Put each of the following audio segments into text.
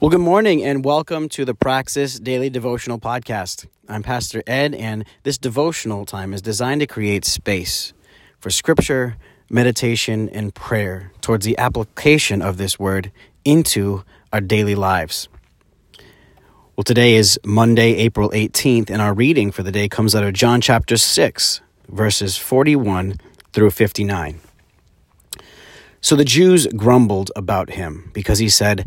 Well, good morning and welcome to the Praxis Daily Devotional Podcast. I'm Pastor Ed, and this devotional time is designed to create space for scripture, meditation, and prayer towards the application of this word into our daily lives. Well, today is Monday, April 18th, and our reading for the day comes out of John chapter 6, verses 41 through 59. So the Jews grumbled about him because he said,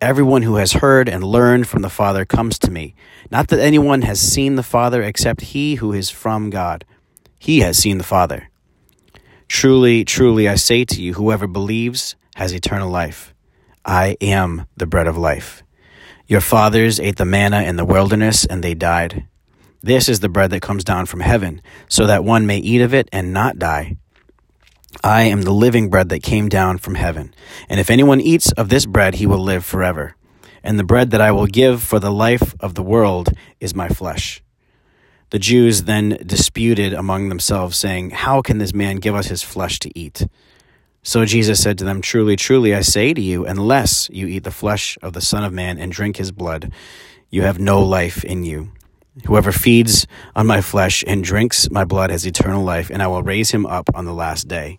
Everyone who has heard and learned from the Father comes to me. Not that anyone has seen the Father except he who is from God. He has seen the Father. Truly, truly, I say to you, whoever believes has eternal life. I am the bread of life. Your fathers ate the manna in the wilderness, and they died. This is the bread that comes down from heaven, so that one may eat of it and not die. I am the living bread that came down from heaven, and if anyone eats of this bread, he will live forever. And the bread that I will give for the life of the world is my flesh. The Jews then disputed among themselves, saying, How can this man give us his flesh to eat? So Jesus said to them, Truly, truly, I say to you, unless you eat the flesh of the Son of Man and drink his blood, you have no life in you. Whoever feeds on my flesh and drinks my blood has eternal life, and I will raise him up on the last day.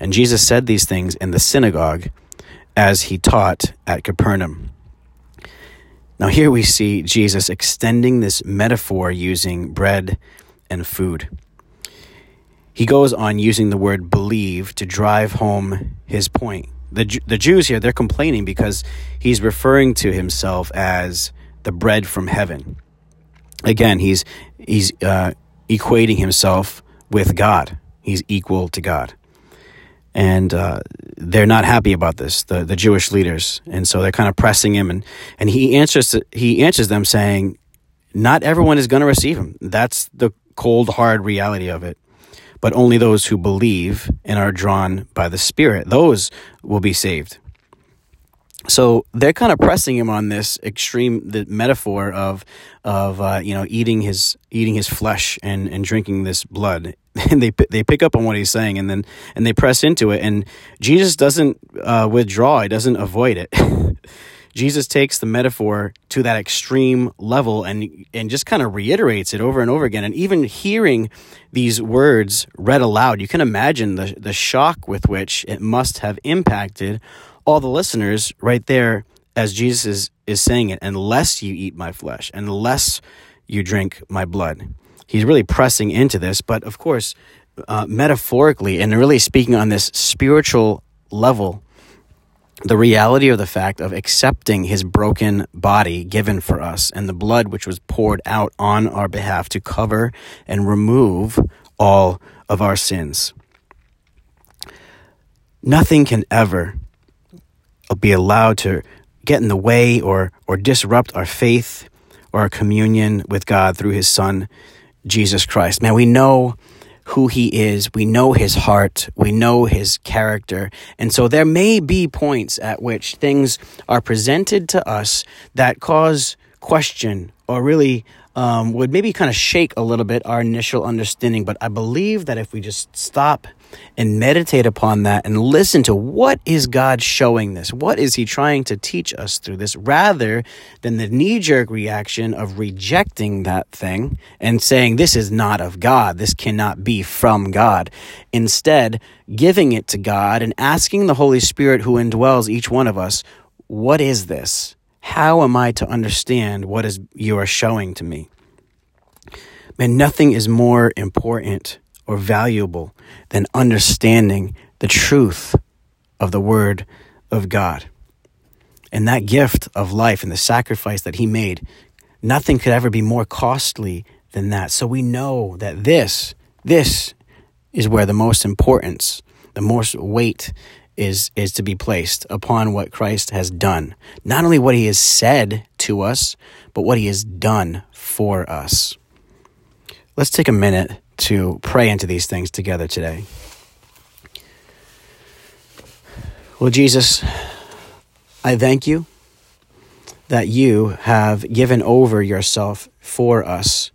And Jesus said these things in the synagogue as he taught at Capernaum. Now, here we see Jesus extending this metaphor using bread and food he goes on using the word believe to drive home his point. The, the Jews here, they're complaining because he's referring to himself as the bread from heaven. Again, he's, he's uh, equating himself with God, he's equal to God. And uh, they're not happy about this, the, the Jewish leaders. And so they're kind of pressing him. And, and he, answers, he answers them saying, Not everyone is going to receive him. That's the cold, hard reality of it but only those who believe and are drawn by the Spirit, those will be saved. So they're kind of pressing him on this extreme the metaphor of of uh, you know eating his eating his flesh and, and drinking this blood, and they they pick up on what he's saying, and then and they press into it, and Jesus doesn't uh, withdraw, he doesn't avoid it. Jesus takes the metaphor to that extreme level and and just kind of reiterates it over and over again. And even hearing these words read aloud, you can imagine the the shock with which it must have impacted all the listeners right there as Jesus is, is saying it, unless you eat my flesh, unless you drink my blood. He's really pressing into this, but of course, uh, metaphorically and really speaking on this spiritual level the reality of the fact of accepting his broken body given for us and the blood which was poured out on our behalf to cover and remove all of our sins. Nothing can ever be allowed to get in the way or, or disrupt our faith or our communion with God through his Son, Jesus Christ. Man, we know who he is, we know his heart, we know his character. And so there may be points at which things are presented to us that cause question or really um, would maybe kind of shake a little bit our initial understanding. But I believe that if we just stop and meditate upon that and listen to what is God showing this? What is He trying to teach us through this rather than the knee jerk reaction of rejecting that thing and saying, This is not of God. This cannot be from God. Instead, giving it to God and asking the Holy Spirit who indwells each one of us, What is this? How am I to understand what is you are showing to me? Man, nothing is more important or valuable than understanding the truth of the Word of God. And that gift of life and the sacrifice that He made, nothing could ever be more costly than that. So we know that this, this is where the most importance, the most weight is is to be placed upon what Christ has done. Not only what he has said to us, but what he has done for us. Let's take a minute to pray into these things together today. Well, Jesus, I thank you that you have given over yourself for us.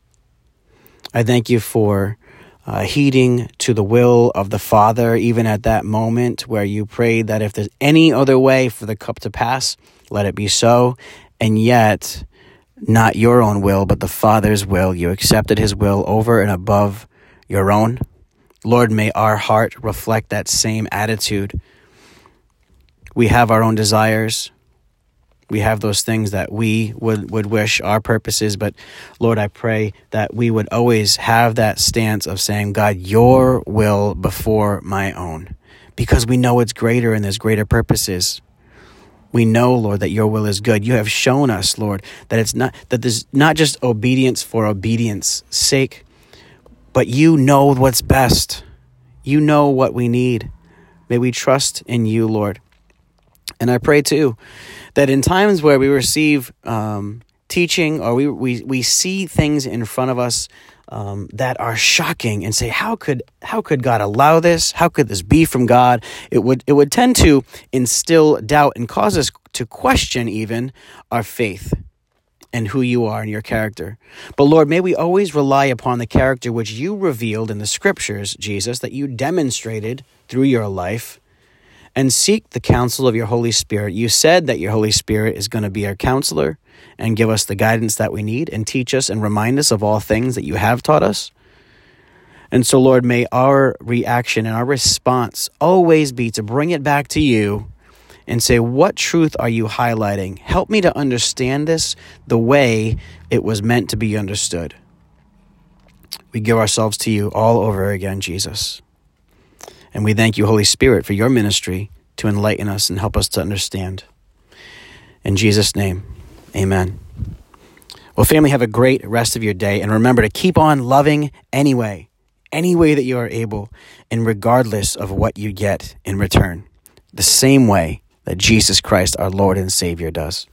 I thank you for uh, heeding to the will of the Father, even at that moment where you prayed that if there's any other way for the cup to pass, let it be so. And yet, not your own will, but the Father's will. You accepted his will over and above your own. Lord, may our heart reflect that same attitude. We have our own desires. We have those things that we would, would wish our purposes, but Lord, I pray that we would always have that stance of saying, God, your will before my own, because we know it's greater and there's greater purposes. We know, Lord, that your will is good. You have shown us, Lord, that it's not that there's not just obedience for obedience sake, but you know what's best. You know what we need. May we trust in you, Lord. And I pray too that in times where we receive um, teaching or we, we, we see things in front of us um, that are shocking and say, how could how could God allow this? How could this be from God? It would it would tend to instill doubt and cause us to question even our faith and who you are and your character. But Lord, may we always rely upon the character which you revealed in the scriptures, Jesus, that you demonstrated through your life and seek the counsel of your Holy Spirit. You said that your Holy Spirit is going to be our counselor and give us the guidance that we need and teach us and remind us of all things that you have taught us. And so, Lord, may our reaction and our response always be to bring it back to you and say, What truth are you highlighting? Help me to understand this the way it was meant to be understood. We give ourselves to you all over again, Jesus. And we thank you, Holy Spirit, for your ministry to enlighten us and help us to understand. In Jesus' name, amen. Well, family, have a great rest of your day. And remember to keep on loving anyway, any way that you are able, and regardless of what you get in return, the same way that Jesus Christ, our Lord and Savior, does.